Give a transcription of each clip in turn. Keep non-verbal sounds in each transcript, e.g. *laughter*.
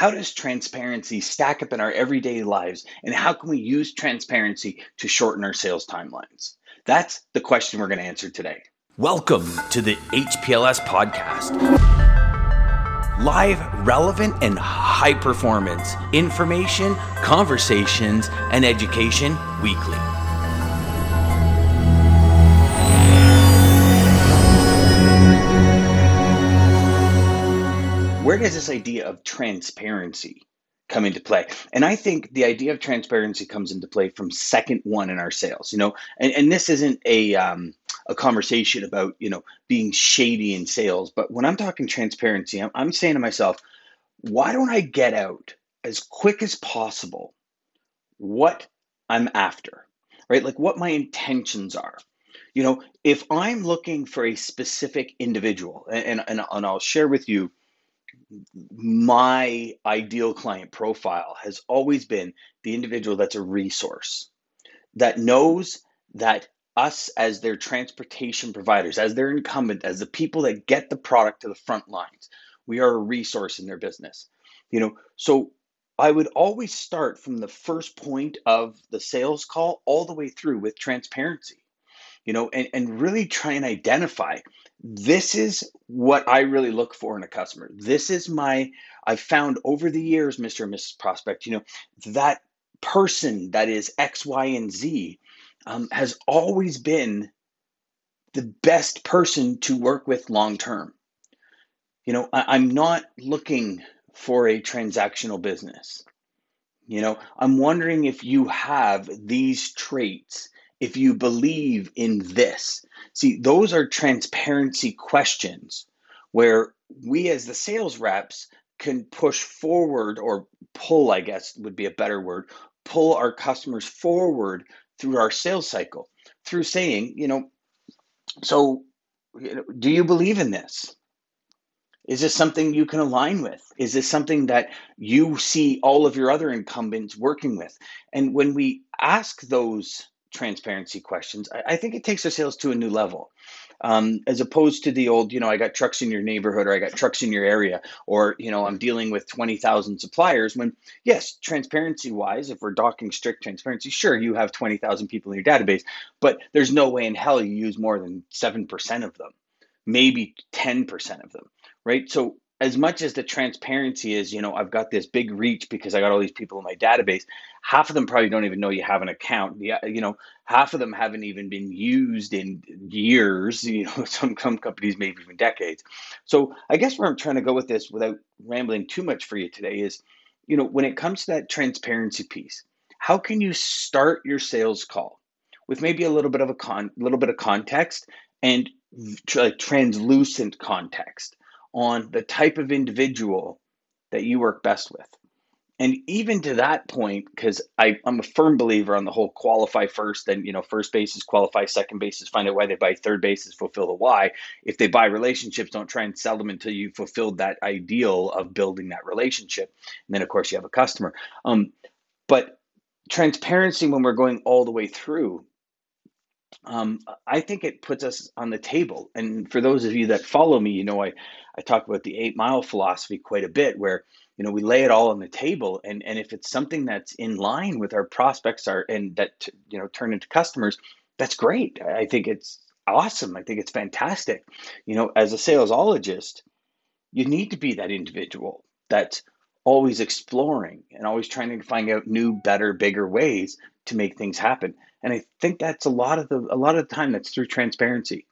How does transparency stack up in our everyday lives? And how can we use transparency to shorten our sales timelines? That's the question we're going to answer today. Welcome to the HPLS podcast. Live, relevant, and high performance information, conversations, and education weekly. Does this idea of transparency come into play? And I think the idea of transparency comes into play from second one in our sales. You know, and, and this isn't a um, a conversation about you know being shady in sales, but when I'm talking transparency, I'm, I'm saying to myself, why don't I get out as quick as possible what I'm after, right? Like what my intentions are. You know, if I'm looking for a specific individual, and, and, and I'll share with you my ideal client profile has always been the individual that's a resource that knows that us as their transportation providers, as their incumbent, as the people that get the product to the front lines, we are a resource in their business. You know, so I would always start from the first point of the sales call all the way through with transparency you know, and, and really try and identify this is what I really look for in a customer. This is my, I've found over the years, Mr. and Mrs. Prospect, you know, that person that is X, Y, and Z um, has always been the best person to work with long term. You know, I, I'm not looking for a transactional business. You know, I'm wondering if you have these traits if you believe in this. See, those are transparency questions where we, as the sales reps, can push forward or pull, I guess would be a better word, pull our customers forward through our sales cycle through saying, you know, so you know, do you believe in this? Is this something you can align with? Is this something that you see all of your other incumbents working with? And when we ask those transparency questions, I, I think it takes our sales to a new level. Um, as opposed to the old, you know, I got trucks in your neighborhood or I got trucks in your area, or, you know, I'm dealing with 20,000 suppliers. When, yes, transparency wise, if we're docking strict transparency, sure, you have 20,000 people in your database, but there's no way in hell you use more than 7% of them, maybe 10% of them, right? So as much as the transparency is, you know, I've got this big reach because I got all these people in my database. Half of them probably don't even know you have an account. Yeah, uh, you know, half of them haven't even been used in years. *laughs* You know, some some companies maybe even decades. So I guess where I'm trying to go with this, without rambling too much for you today, is, you know, when it comes to that transparency piece, how can you start your sales call with maybe a little bit of a con, little bit of context and like translucent context on the type of individual that you work best with. And even to that point, because I'm a firm believer on the whole qualify first, then you know, first bases qualify, second bases find out why they buy, third bases fulfill the why. If they buy relationships, don't try and sell them until you fulfilled that ideal of building that relationship. And then of course you have a customer. Um, but transparency when we're going all the way through um, I think it puts us on the table. And for those of you that follow me, you know I, I talk about the eight mile philosophy quite a bit, where you know we lay it all on the table, and and if it's something that's in line with our prospects are and that you know turn into customers, that's great. I think it's awesome. I think it's fantastic. You know, as a salesologist, you need to be that individual that's always exploring and always trying to find out new, better, bigger ways to make things happen. And I think that's a lot of the a lot of the time that's through transparency.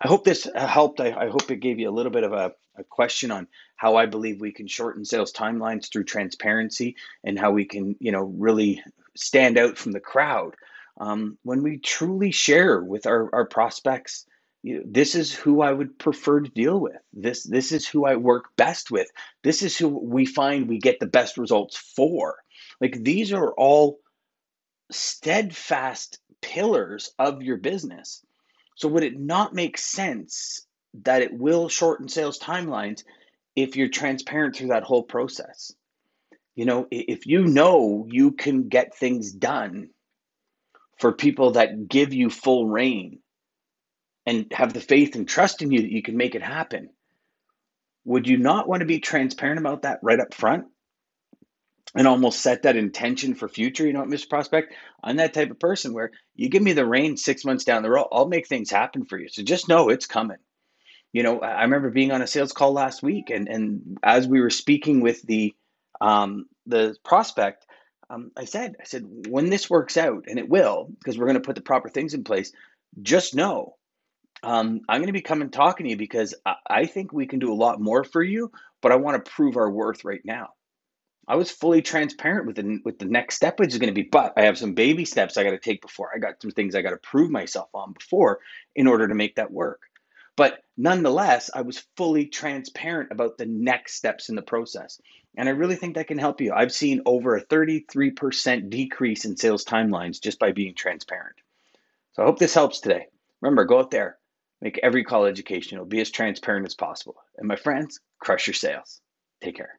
I hope this uh, helped. I, I hope it gave you a little bit of a, a question on how I believe we can shorten sales timelines through transparency and how we can, you know, really stand out from the crowd um, when we truly share with our, our prospects you know, this is who I would prefer to deal with. This this is who I work best with. This is who we find we get the best results for. Like these are all steadfast pillars of your business. So, would it not make sense that it will shorten sales timelines if you're transparent through that whole process? You know, if you know you can get things done for people that give you full rein and have the faith and trust in you that you can make it happen, would you not want to be transparent about that right up front? And almost set that intention for future. You know Mr. Prospect? I'm that type of person where you give me the rein six months down the road, I'll make things happen for you. So just know it's coming. You know, I remember being on a sales call last week, and and as we were speaking with the um, the prospect, um, I said, I said, when this works out, and it will, because we're going to put the proper things in place. Just know, um, I'm going to be coming talking to you because I think we can do a lot more for you, but I want to prove our worth right now. I was fully transparent with the with the next step, which is going to be, but I have some baby steps I got to take before. I got some things I got to prove myself on before in order to make that work. But nonetheless, I was fully transparent about the next steps in the process. And I really think that can help you. I've seen over a 33% decrease in sales timelines just by being transparent. So I hope this helps today. Remember, go out there, make every call educational, be as transparent as possible. And my friends, crush your sales. Take care.